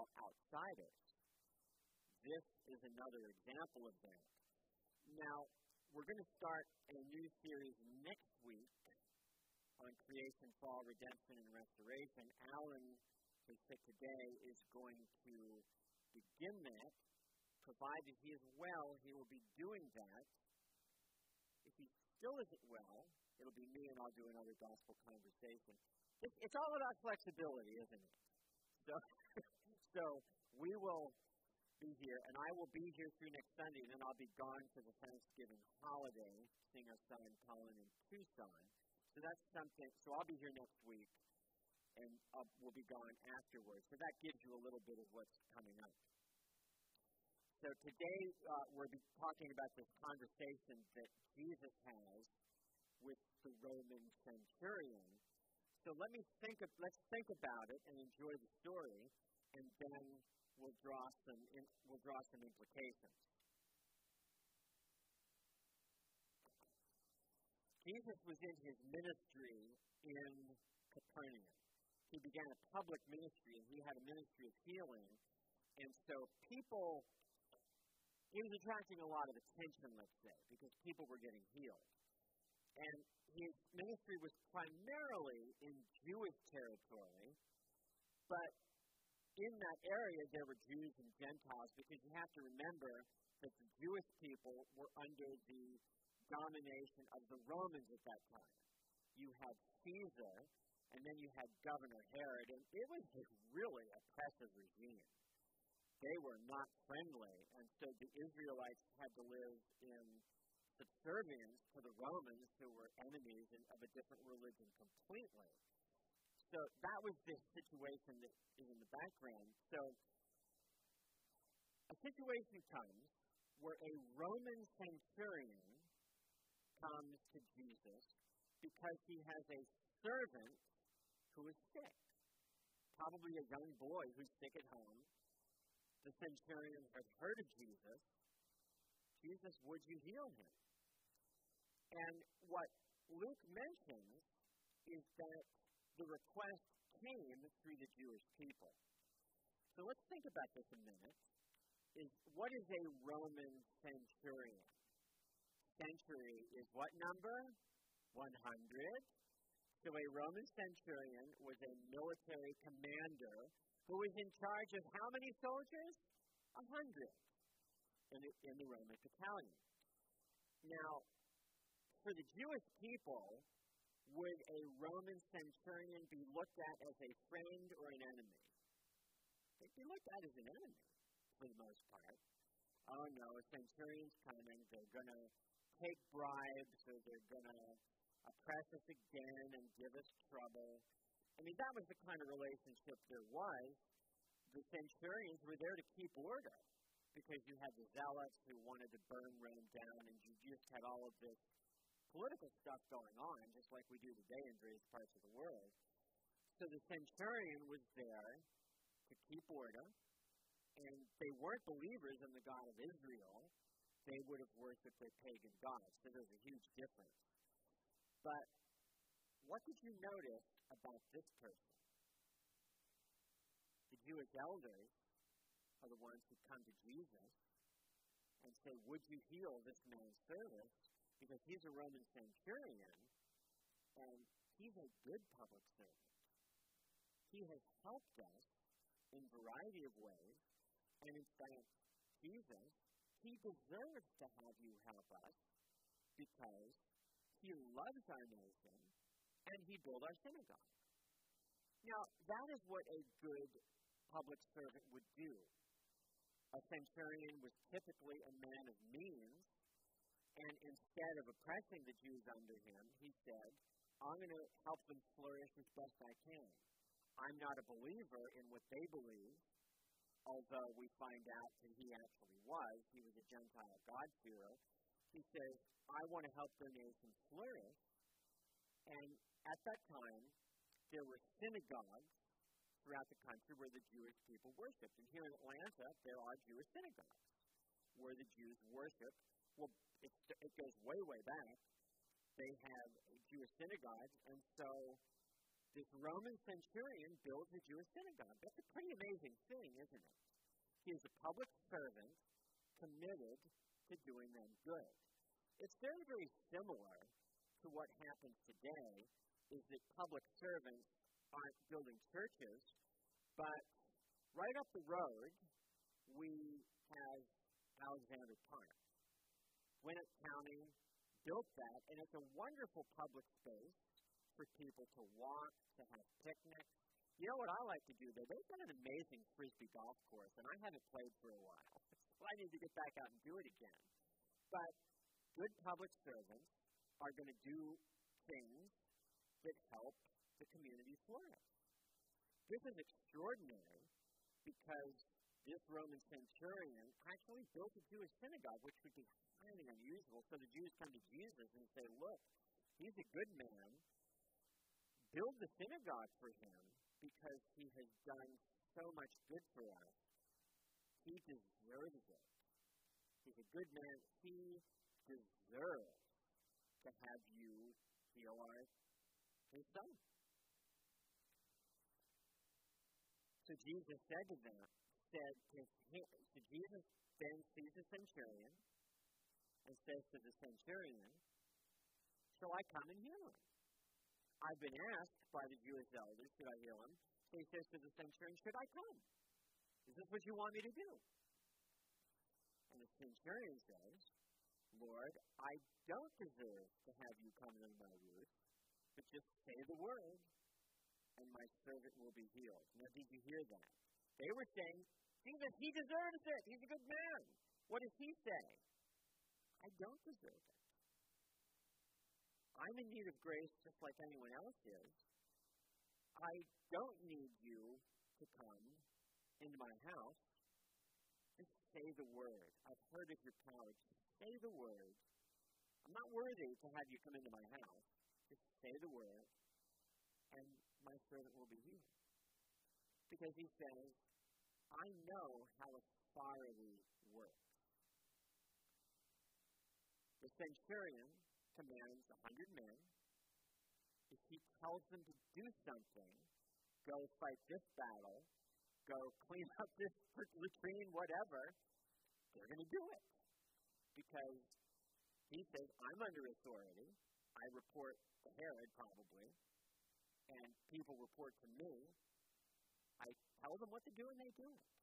all outsiders. This is another example of that. Now, we're going to start a new series next week on creation, fall, redemption, and restoration. Alan, who said today, is going to begin that. Provided he is well, he will be doing that. If he still isn't well, it'll be me and I'll do another gospel conversation. It's, it's all about flexibility, isn't it? So, so we will be here, and I will be here through next Sunday, and then I'll be gone for the Thanksgiving holiday, seeing our son in Tucson. So that's something. So I'll be here next week, and uh, we'll be gone afterwards. So that gives you a little bit of what's coming up. So today uh, we're talking about this conversation that Jesus has with the Roman centurion. So let me think. Of, let's think about it and enjoy the story, and then we'll draw some, in, we'll draw some implications. Jesus was in his ministry in Capernaum. He began a public ministry, and he had a ministry of healing. And so people, he was attracting a lot of attention, let's say, because people were getting healed. And his ministry was primarily in Jewish territory, but in that area, there were Jews and Gentiles because you have to remember that the Jewish people were under the domination of the Romans at that time. You had Caesar, and then you had Governor Herod, and it was a really oppressive regime. They were not friendly, and so the Israelites had to live in subservience to the Romans, who were enemies of a different religion completely. So that was the situation that is in the background. So a situation comes where a Roman centurion comes to Jesus because he has a servant who is sick. Probably a young boy who's sick at home. The centurion has heard of Jesus. Jesus, would you heal him? And what Luke mentions is that the request came through the Jewish people. So let's think about this a minute. Is what is a Roman centurion? Century is what number? 100. So a Roman centurion was a military commander who was in charge of how many soldiers? A hundred in the, in the Roman battalion. Now, for the Jewish people, would a Roman centurion be looked at as a friend or an enemy? They'd be looked at as an enemy for the most part. Oh no, a centurion's coming. They're going to take bribes or they're going to oppress us again and give us trouble. I mean, that was the kind of relationship there was. The centurions were there to keep order because you had the zealots who wanted to burn Rome down, and you just had all of this political stuff going on, just like we do today in various parts of the world. So the centurion was there to keep order, and they weren't believers in the God of Israel. They would have worshipped their pagan gods. So there's a huge difference. But what did you notice about this person? The Jewish elders are the ones who come to Jesus and say, Would you heal this man's service? Because he's a Roman centurion and he's a good public servant. He has helped us in a variety of ways, and in fact, Jesus, he deserves to have you help us because he loves our nation and he built our synagogue. Now, that is what a good public servant would do. A centurion was typically a man of means and instead of oppressing the Jews under him, he said, I'm going to help them flourish as best I can. I'm not a believer in what they believe, although we find out that he actually was. He was a Gentile God-fearer. He says, I want to help their nation flourish. And at that time, there were synagogues throughout the country where the Jewish people worshiped. And here in Atlanta, there are Jewish synagogues where the Jews worship well, it, it goes way, way back. They have Jewish synagogues, and so this Roman centurion builds a Jewish synagogue. That's a pretty amazing thing, isn't it? He is a public servant committed to doing them good. It's very, very similar to what happens today, is that public servants aren't building churches, but right up the road, we have Alexander Park. Gwinnett County built that, and it's a wonderful public space for people to walk, to have picnics. You know what I like to do there? They've got an amazing frisbee golf course, and I haven't played for a while. I need to get back out and do it again. But good public servants are going to do things that help the community flourish. This is extraordinary because this Roman centurion actually built a Jewish synagogue, which would be highly unusual. So the Jews come to Jesus and say, Look, he's a good man build the synagogue for him because he has done so much good for us. He deserves it. He's a good man. He deserves to have you heal our his son. So Jesus said to them, said to him, so Jesus then sees the centurion and says to the centurion, Shall I come and heal him? I've been asked by the Jewish elders, should I heal him? So he says to the centurion, Should I come? Is this what you want me to do? And the centurion says, Lord, I don't deserve to have you come under my roof, but just say the word, and my servant will be healed. Now, did you hear that? They were saying, Jesus, he deserves it. He's a good man. What does he say? I don't deserve it. I'm in need of grace just like anyone else is. I don't need you to come into my house. Just say the word. I've heard of your power. Just say the word. I'm not worthy to have you come into my house. Just say the word, and my servant will be healed. Because he says, I know how authority works. The centurion commands a hundred men. If he tells them to do something, go fight this battle, go clean up this latrine, whatever, they're going to do it. Because he says, I'm under authority. I report to Herod, probably, and people report to me. I tell them what to do, and they do it.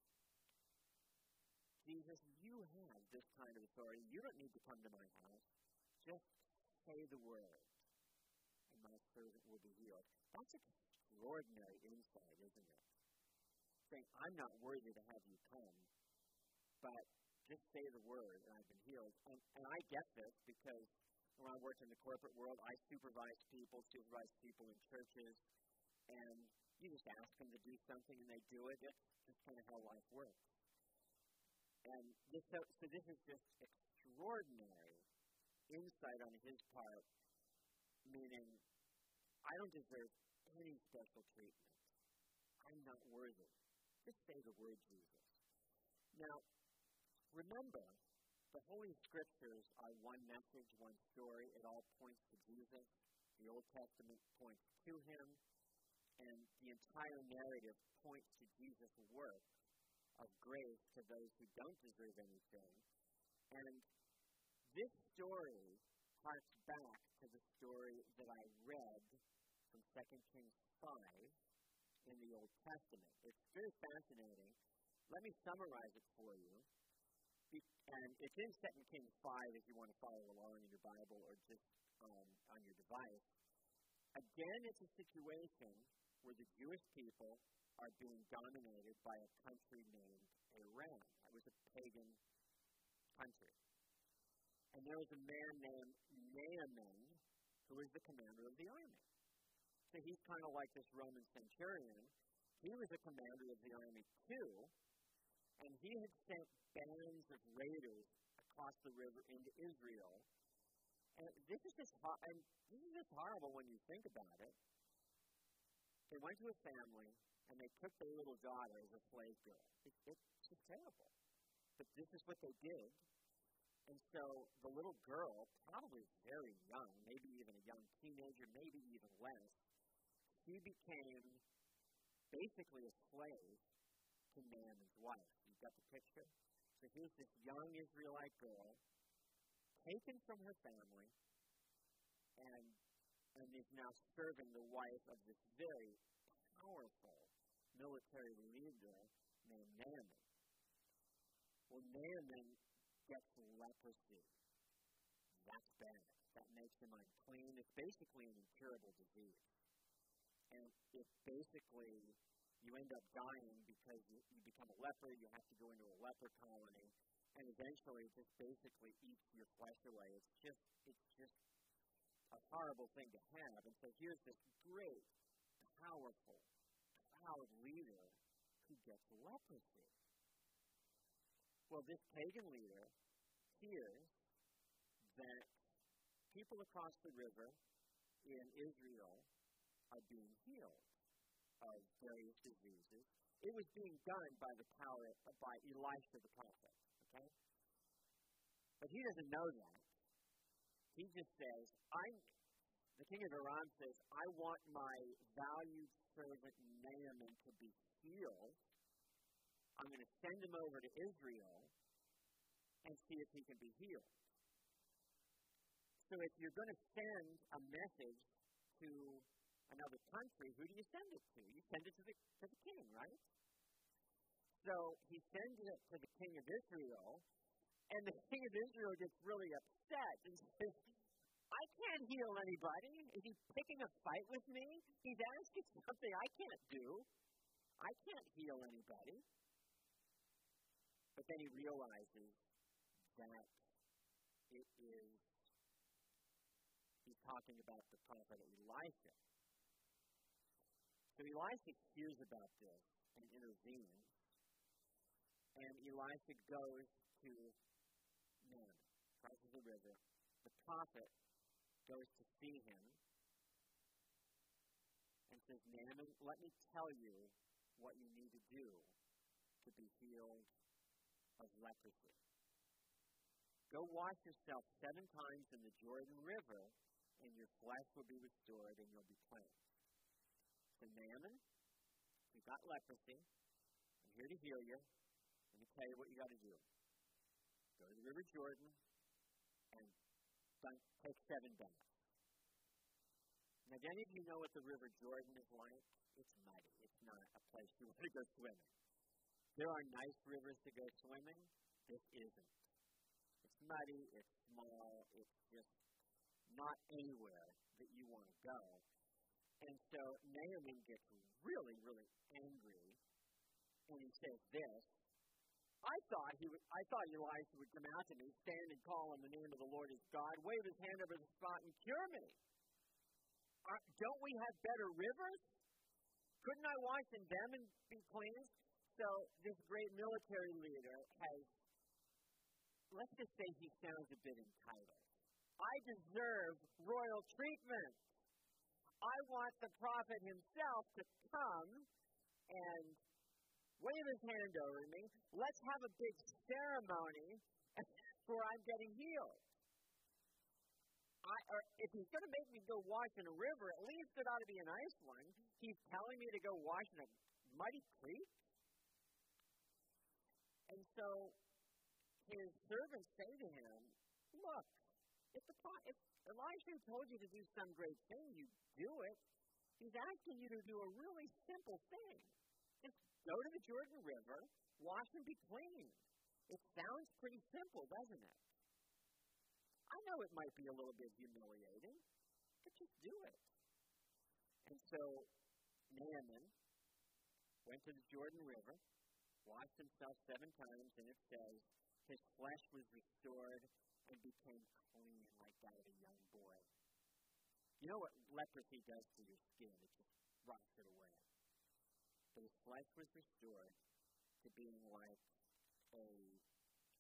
Jesus, you have this kind of authority. You don't need to come to my house. Just say the word, and my servant will be healed. That's extraordinary insight, isn't it? Saying, I'm not worthy to have you come, but just say the word, and I've been healed. And, and I get this because when I worked in the corporate world, I supervised people, supervised people in churches, and you just ask them to do something and they do it. That's just kind of how life works. And this, so, so this is just extraordinary insight on his part, meaning, I don't deserve any special treatment. I'm not worthy. Just say the word Jesus. Now, remember, the Holy Scriptures are one message, one story. It all points to Jesus. The Old Testament points to him, and the entire narrative points to Jesus' work of grace to those who don't deserve anything. And this story harks back to the story that I read from 2 Kings 5 in the Old Testament. It's very fascinating. Let me summarize it for you. And it's in 2 Kings 5 if you want to follow along in your Bible or just um, on your device. Again, it's a situation where the Jewish people are being dominated by a country named Aram. It was a pagan country. And there was a man named Naaman who was the commander of the army. So he's kind of like this Roman centurion. He was a commander of the army too, and he had sent bands of raiders across the river into Israel. And this is just and this is just horrible when you think about it. They went to a family and they took their little daughter as a slave girl. It's, it's just terrible. But this is what they did. And so the little girl, probably very young, maybe even a young teenager, maybe even less, she became basically a slave to Naaman's wife. You've got the picture? So here's this young Israelite girl taken from her family and and is now serving the wife of this very powerful military leader named Naaman. Well, Naaman gets leprosy. That's bad. That makes him unclean. It's basically an incurable disease. And it basically, you end up dying because you, you become a leper, you have to go into a leper colony, and eventually it just basically eats your flesh away. It's just, it's just a horrible thing to have. And so here's this great, powerful, proud leader who gets leprosy. Well, this pagan leader hears that people across the river in Israel are being healed of various diseases. It was being done by the power by Elisha the prophet. Okay? But he doesn't know that. He just says, I'm the king of Aram says, I want my valued servant Naaman to be healed. I'm going to send him over to Israel and see if he can be healed. So if you're going to send a message to another country, who do you send it to? You send it to the, to the king, right? So he sends it to the king of Israel, and the king of Israel gets really upset and says, I can't heal anybody. Is he picking a fight with me? He's asking something I can't do. I can't heal anybody. But then he realizes that it is, he's talking about the prophet Elisha. So Elisha hears about this and intervenes. And Elisha goes to Naaman, crosses the river. The prophet goes to see him and says, Naaman, let me tell you what you need to do to be healed of leprosy. Go wash yourself seven times in the Jordan River, and your flesh will be restored, and you'll be cleansed. So, Naaman, you've got leprosy. I'm here to heal you. Let me tell you what you got to do. Go to the River Jordan and done, take seven baths. Now, do any of you know what the River Jordan is like? It's muddy. It's not a place you want to go swimming. There are nice rivers to go swimming. This isn't. It's muddy. It's small. It's just not anywhere that you want to go. And so Naaman gets really, really angry, and he says this I thought he would, I thought Elijah would come out to me, stand and call on the name of the Lord as God, wave his hand over the spot and cure me. Are, don't we have better rivers? Couldn't I wash in them and be cleansed? So this great military leader has, let's just say he sounds a bit entitled. I deserve royal treatment. I want the prophet himself to come and wave his hand over me. Let's have a big ceremony for I'm getting healed. I, or if he's going to make me go wash in a river, at least it ought to be a nice one. He's telling me to go wash in a muddy creek. And so his servants say to him, Look, if, the, if told you to do some great thing, you do it. He's asking you to do a really simple thing. Just go to the Jordan River, wash and be clean. It sounds pretty simple, doesn't it? I know it might be a little bit humiliating, but just do it. And so Naaman went to the Jordan River, washed himself seven times, and it says his flesh was restored and became clean like that of a young boy. You know what leprosy does to your skin? It just rots it away. His flesh was restored to being like a,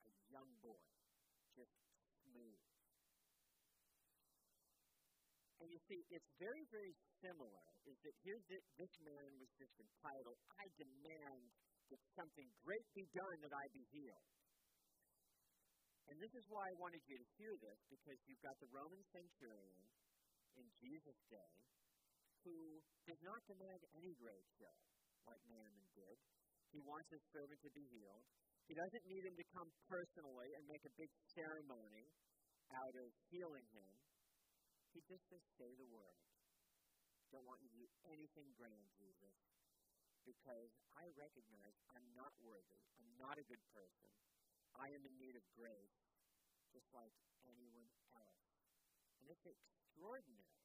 a young boy, just smooth. And you see, it's very, very similar. Is that here's this, this man was just entitled, I demand that something great be done that I be healed. And this is why I wanted you to hear this, because you've got the Roman centurion in Jesus' day who who does not demand any great show, like Naaman did. He wants his servant to be healed. He doesn't need him to come personally and make a big ceremony out of healing him. He just says, say the word. Don't want you to do anything grand, Jesus, because I recognize I'm not worthy. I'm not a good person. I am in need of grace, just like anyone else. And it's extraordinary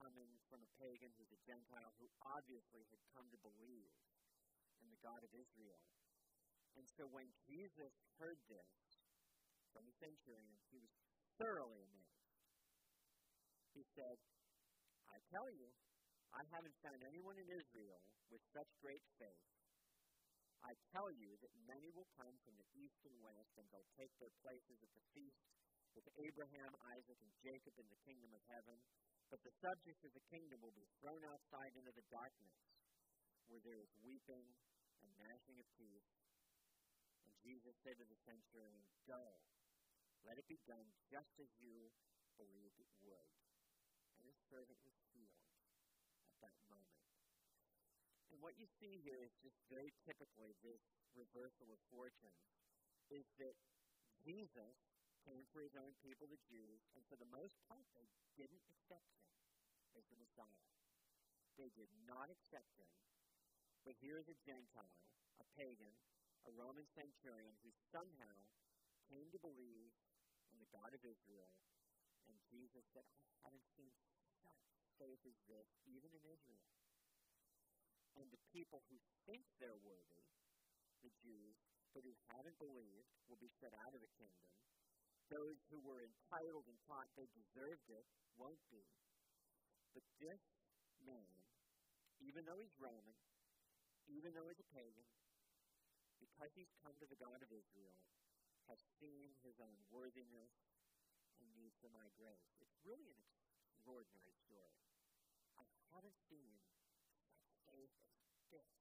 coming from a pagan who's a Gentile who obviously had come to believe in the God of Israel. And so when Jesus heard this from the centurion, he was thoroughly amazed. He said, I tell you, I haven't found anyone in Israel with such great faith. I tell you that many will come from the east and west, and they'll take their places at the feast with Abraham, Isaac, and Jacob in the kingdom of heaven. But the subjects of the kingdom will be thrown outside into the darkness, where there is weeping and gnashing of teeth. And Jesus said to the centurion, Go, let it be done just as you believed it would. And his servant was healed at that moment. And what you see here is just very typically this reversal of fortunes, is that Jesus came for his own people, the Jews, and for the most part, they didn't accept him as the Messiah. They did not accept him. But here is a Gentile, a pagan, a Roman centurion who somehow came to believe in the God of Israel. And Jesus said, I haven't seen such faith as this, even in Israel. And the people who think they're worthy, the Jews, but who haven't believed, will be shut out of the kingdom. Those who were entitled and thought they deserved it won't be. But this man, even though he's Roman, even though he's a pagan, because he's come to the God of Israel, has seen his own worthiness and needs for my grace. It's really an extraordinary story. I haven't seen such faith as this,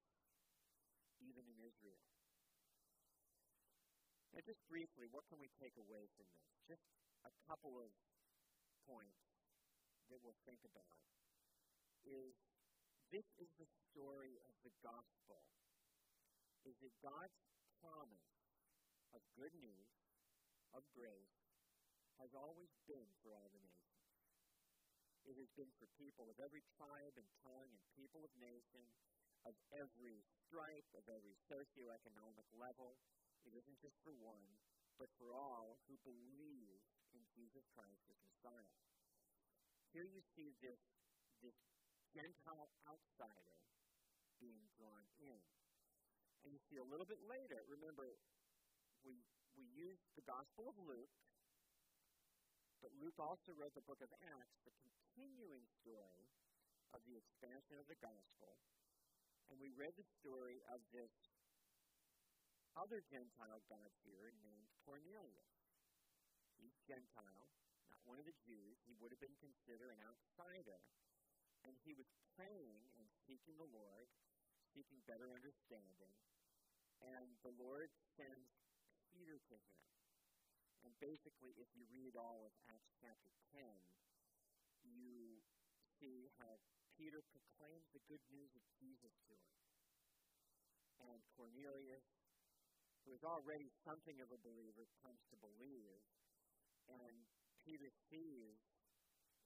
even in Israel. Now, just briefly, what can we take away from this? Just a couple of points that we'll think about is this is the story of the gospel. Is that God's promise of good news, of grace, has always been for all the nations. It has been for people of every tribe and tongue and people of nation, of every stripe, of every socioeconomic level, it isn't just for one, but for all who believe in Jesus Christ as Messiah. Here you see this, this Gentile outsider being drawn in. And you see a little bit later, remember, we, we use the Gospel of Luke, but Luke also wrote the book of Acts, the continuing story of the expansion of the gospel. And we read the story of this other Gentile God-fearer named Cornelius. He's Gentile, not one of the Jews. He would have been considered an outsider. And he was praying and seeking the Lord, seeking better understanding. And the Lord sends Peter to him. And basically, if you read all of Acts chapter 10, you see how Peter proclaims the good news of Jesus to him. And Cornelius who is already something of a believer comes to believe. And Peter sees,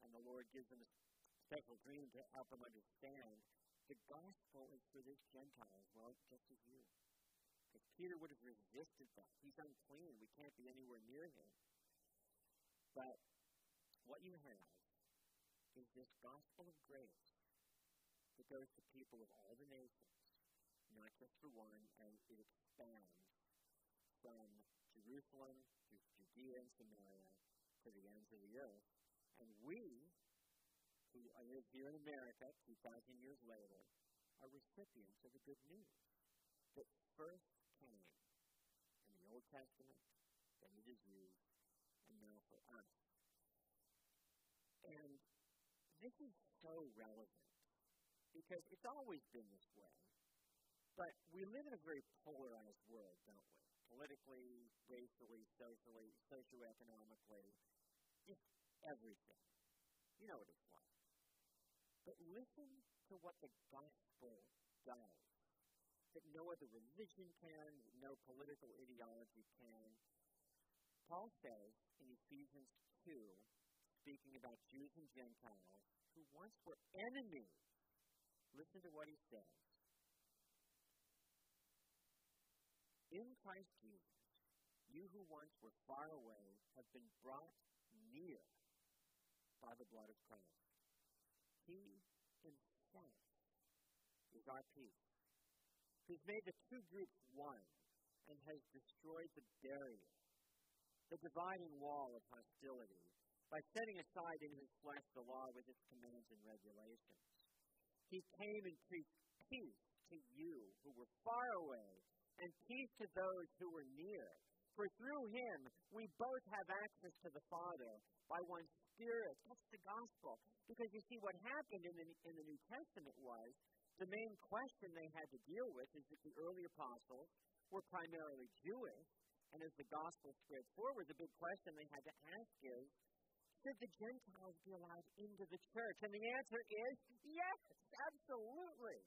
and the Lord gives him a special dream to help him understand the gospel is for this Gentile as well, just as you. Because Peter would have resisted that. He's unclean. We can't be anywhere near him. But what you have is this gospel of grace that goes to people of all the nations, not just for one, and it expands from Jerusalem to Judea and Samaria to the ends of the earth. And we, who live here in America 2,000 years later, are recipients of the good news that first came in the Old Testament, then it is used, and now for us. And this is so relevant because it's always been this way. But we live in a very polarized world, don't we? Politically, racially, socially, socioeconomically, just everything. You know what it's like. But listen to what the gospel does that no other religion can, no political ideology can. Paul says in Ephesians 2, speaking about Jews and Gentiles who once were enemies, listen to what he says. In Christ Jesus, you who once were far away have been brought near by the blood of Christ. He himself is our peace, who's made the two groups one and has destroyed the barrier, the dividing wall of hostility, by setting aside in his flesh the law with its commands and regulations. He came and preached peace to you who were far away and peace to those who were near. For through him we both have access to the Father by one Spirit. That's the gospel. Because you see, what happened in the, in the New Testament was the main question they had to deal with is that the early apostles were primarily Jewish, and as the gospel spread forward, the big question they had to ask is, should the Gentiles be allowed into the church? And the answer is yes, absolutely.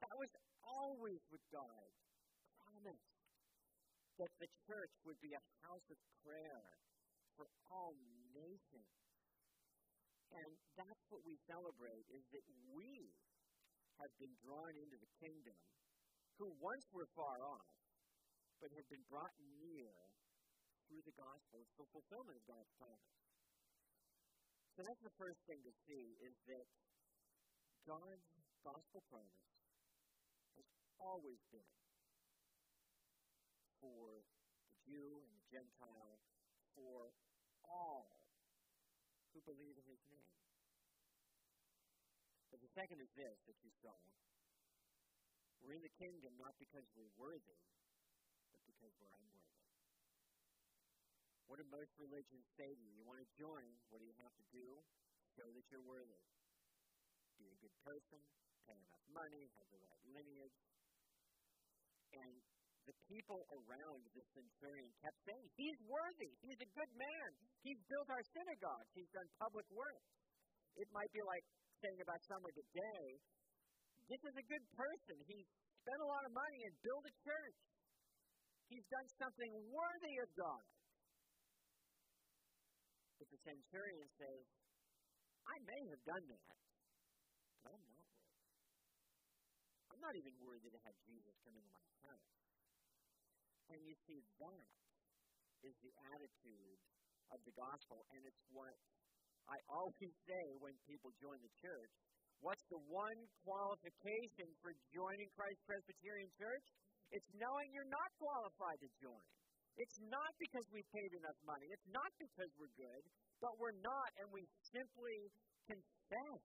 That was always with God promised that the church would be a house of prayer for all nations. And that's what we celebrate is that we have been drawn into the kingdom who once were far off, but have been brought near through the gospel. The fulfillment of God's promise. So that's the first thing to see is that God's gospel promise has always been for the Jew and the Gentile, for all who believe in his name. But the second is this that you saw. We're in the kingdom not because we're worthy, but because we're unworthy. What do most religions say to you? You want to join, what do you have to do? Show that you're worthy. Be a good person, pay enough money, have the right lineage. And the people around the centurion kept saying, He's worthy. He's a good man. He's built our synagogues. He's done public work. It might be like saying about someone today, This is a good person. He spent a lot of money and built a church. He's done something worthy of God. But the centurion says, I may have done that, but I'm not worthy. I'm not even worthy to have Jesus come into my house. And you see, that is the attitude of the gospel, and it's what I always say when people join the church. What's the one qualification for joining Christ Presbyterian Church? It's knowing you're not qualified to join. It's not because we paid enough money. It's not because we're good, but we're not, and we simply confess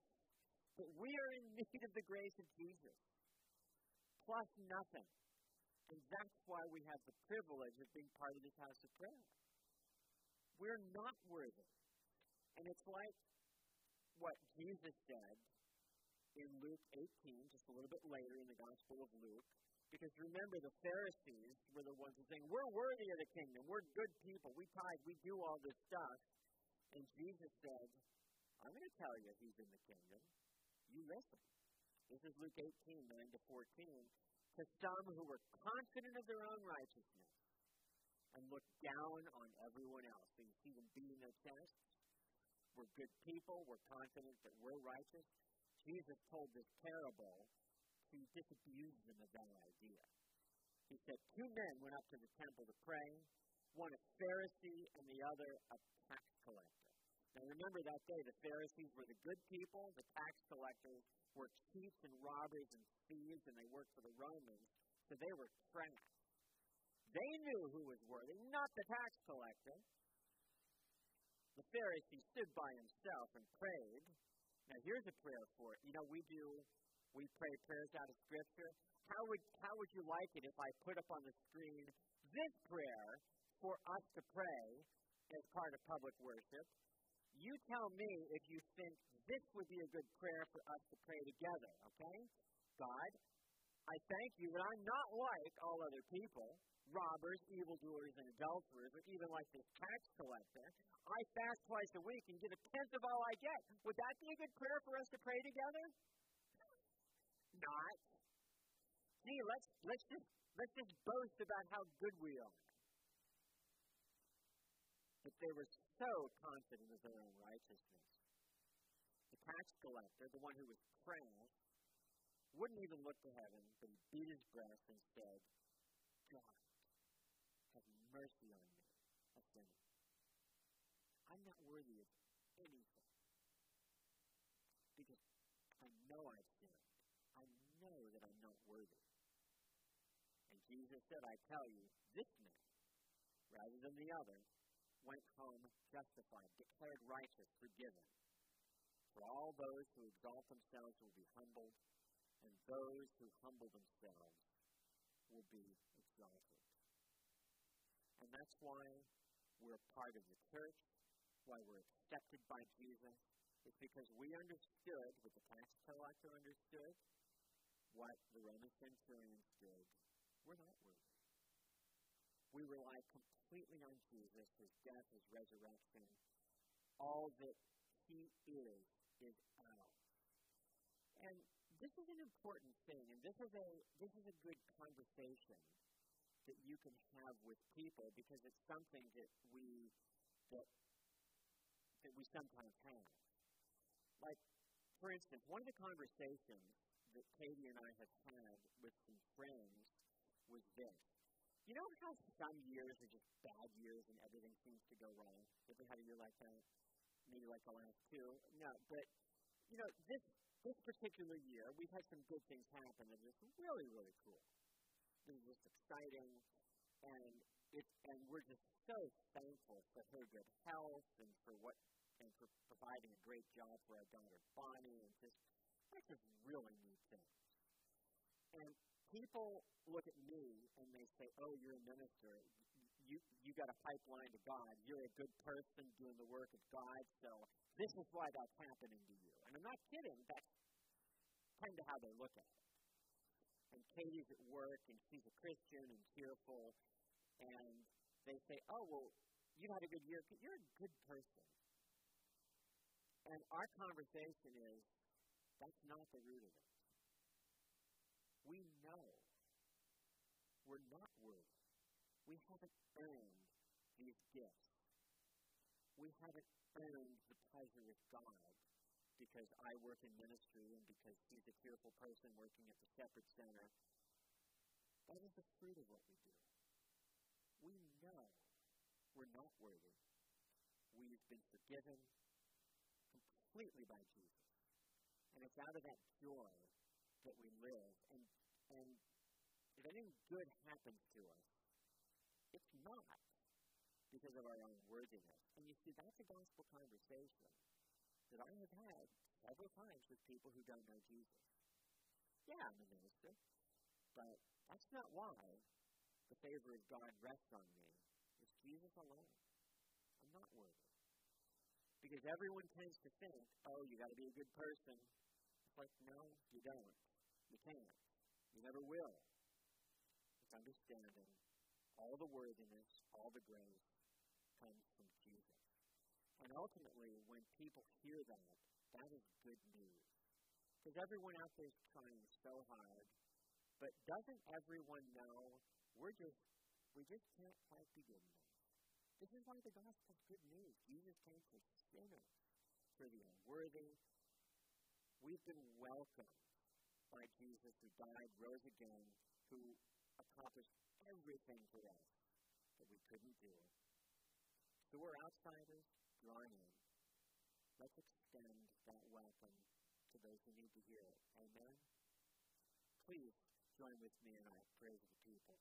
that we are in need of the grace of Jesus, plus nothing. And that's why we have the privilege of being part of this house of prayer. We're not worthy. And it's like what Jesus said in Luke 18, just a little bit later in the Gospel of Luke. Because remember, the Pharisees were the ones who saying, We're worthy of the kingdom. We're good people. We tithe. We do all this stuff. And Jesus said, I'm going to tell you who's in the kingdom. You listen. This is Luke 18, 9 to 14 to some who were confident of their own righteousness and looked down on everyone else. So you see them beating their chests. We're good people. We're confident that we're righteous. Jesus told this parable to disabuse them of that idea. He said, Two men went up to the temple to pray, one a Pharisee and the other a tax collector. Now remember that day, the Pharisees were the good people, the tax collectors were cheats and robbers and thieves, and they worked for the Romans, so they were trash. They knew who was worthy, not the tax collector. The Pharisee stood by himself and prayed. Now here's a prayer for it. You know, we do we pray prayers out of Scripture. How would how would you like it if I put up on the screen this prayer for us to pray as part of public worship? You tell me if you think this would be a good prayer for us to pray together, okay? God, I thank you that I'm not like all other people, robbers, evildoers, and adulterers, or even like this tax collector. I fast twice a week and give a tenth of all I get. Would that be a good prayer for us to pray together? Not. See, let's let's just let's just boast about how good we are. But they were so confident of their own righteousness. The tax collector, the one who was proud, wouldn't even look to heaven, but he beat his breast and said, God, have mercy on me, a sinner. I'm not worthy of anything. Because I know I've sinned. I know that I'm not worthy. And Jesus said, I tell you, this man, rather than the other, went home justified, declared righteous, forgiven. For all those who exalt themselves will be humbled, and those who humble themselves will be exalted. And that's why we're part of the church, why we're accepted by Jesus. It's because we understood what the tax collector understood, what the Roman centurion stood. We're not worthy. We rely completely on Jesus, his death, his resurrection. All that he is, is ours. And this is an important thing, and this is a this is a good conversation that you can have with people because it's something that we that that we sometimes have. Like, for instance, one of the conversations that Katie and I have had with some friends was this. You know how some years are just bad years and everything seems to go wrong? Ever had a year like that? Maybe like the last two? No, but you know, this this particular year, we've had some good things happen that is really, really cool. It was just exciting, and it, and we're just so thankful for her good health and for what and for providing a great job for our daughter Bonnie, and just that's just really neat things. And people look at me and they say, "Oh, you're a minister. You you got a pipeline to God. You're a good person doing the work of God. So this is why that's happening to you." And I'm not kidding. That's kind of how they look at it. And Katie's at work, and she's a Christian and cheerful, and they say, "Oh, well, you had a good year. You're a good person." And our conversation is, that's not the root of it. We know we're not worthy. We haven't earned these gifts. We haven't earned the pleasure of God because I work in ministry and because he's a cheerful person working at the Shepherd Center. That is the fruit of what we do. We know we're not worthy. We've been forgiven completely by Jesus. And it's out of that joy that we live. And, and if anything good happens to us, it's not because of our own worthiness. And you see, that's a gospel conversation that I have had several times with people who don't know Jesus. Yeah, I'm a minister, but that's not why the favor of God rests on me. It's Jesus alone. I'm not worthy. Because everyone tends to think, oh, you got to be a good person. It's like, no, you don't. You can't. You never will. It's understanding all the worthiness, all the grace comes from Jesus. And ultimately, when people hear that, that is good news. Because everyone out there is trying so hard, but doesn't everyone know we're just we just can't quite begin this? This is why the gospel is good news. Jesus came for sinners, for the unworthy. We've been welcomed by Jesus who died, rose again, who accomplished everything for us that we couldn't do. So we're outsiders, drawn in. Let's extend that welcome to those who need to hear it. Amen? Please join with me in our praise of the people.